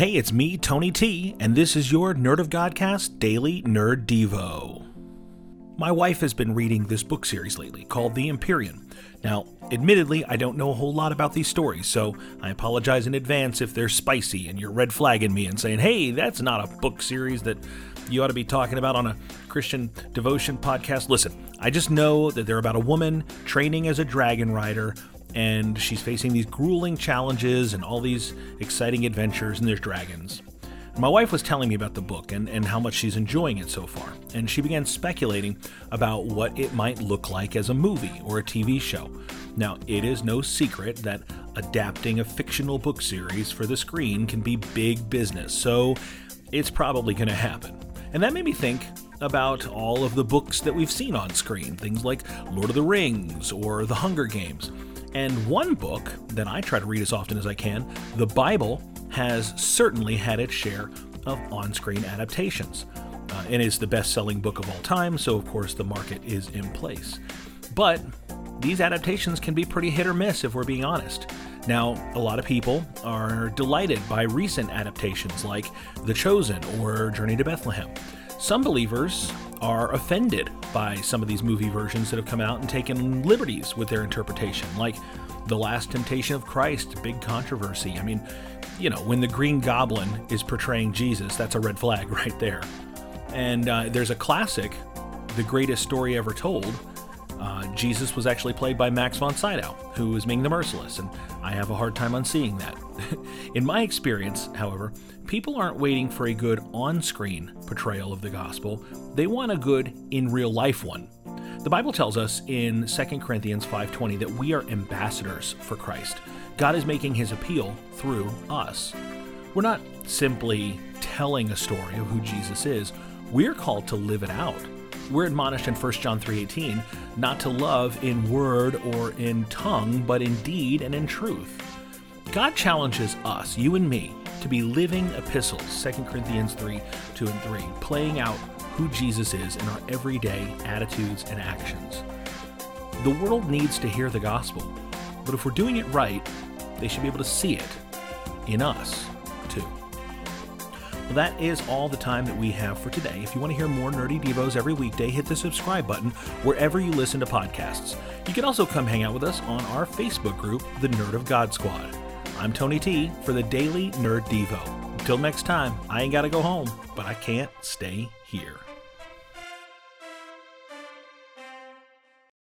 Hey, it's me, Tony T, and this is your Nerd of Godcast Daily Nerd Devo. My wife has been reading this book series lately called The Empyrean. Now, admittedly, I don't know a whole lot about these stories, so I apologize in advance if they're spicy and you're red flagging me and saying, hey, that's not a book series that you ought to be talking about on a Christian devotion podcast. Listen, I just know that they're about a woman training as a dragon rider and she's facing these grueling challenges and all these exciting adventures, and there's dragons. My wife was telling me about the book and, and how much she's enjoying it so far, and she began speculating about what it might look like as a movie or a TV show. Now, it is no secret that adapting a fictional book series for the screen can be big business, so it's probably going to happen. And that made me think about all of the books that we've seen on screen, things like Lord of the Rings or The Hunger Games. And one book that I try to read as often as I can, the Bible, has certainly had its share of on screen adaptations. Uh, and is the best selling book of all time, so of course the market is in place. But these adaptations can be pretty hit or miss if we're being honest. Now, a lot of people are delighted by recent adaptations like The Chosen or Journey to Bethlehem. Some believers are offended by some of these movie versions that have come out and taken liberties with their interpretation, like The Last Temptation of Christ, big controversy. I mean, you know, when the Green Goblin is portraying Jesus, that's a red flag right there. And uh, there's a classic, The Greatest Story Ever Told. Uh, Jesus was actually played by Max von Sydow, who is Ming the Merciless, and I have a hard time unseeing that. In my experience, however, people aren't waiting for a good on screen portrayal of the gospel, they want a good in real life one. The Bible tells us in 2 Corinthians 5:20 that we are ambassadors for Christ. God is making his appeal through us. We're not simply telling a story of who Jesus is, we're called to live it out. We're admonished in 1 John 3:18 not to love in word or in tongue, but in deed and in truth. God challenges us, you and me, to be living epistles, 2 Corinthians 3 2 and 3, playing out who Jesus is in our everyday attitudes and actions. The world needs to hear the gospel, but if we're doing it right, they should be able to see it in us, too. Well, that is all the time that we have for today. If you want to hear more Nerdy Devos every weekday, hit the subscribe button wherever you listen to podcasts. You can also come hang out with us on our Facebook group, the Nerd of God Squad. I'm Tony T for the Daily Nerd Devo. Until next time, I ain't got to go home, but I can't stay here.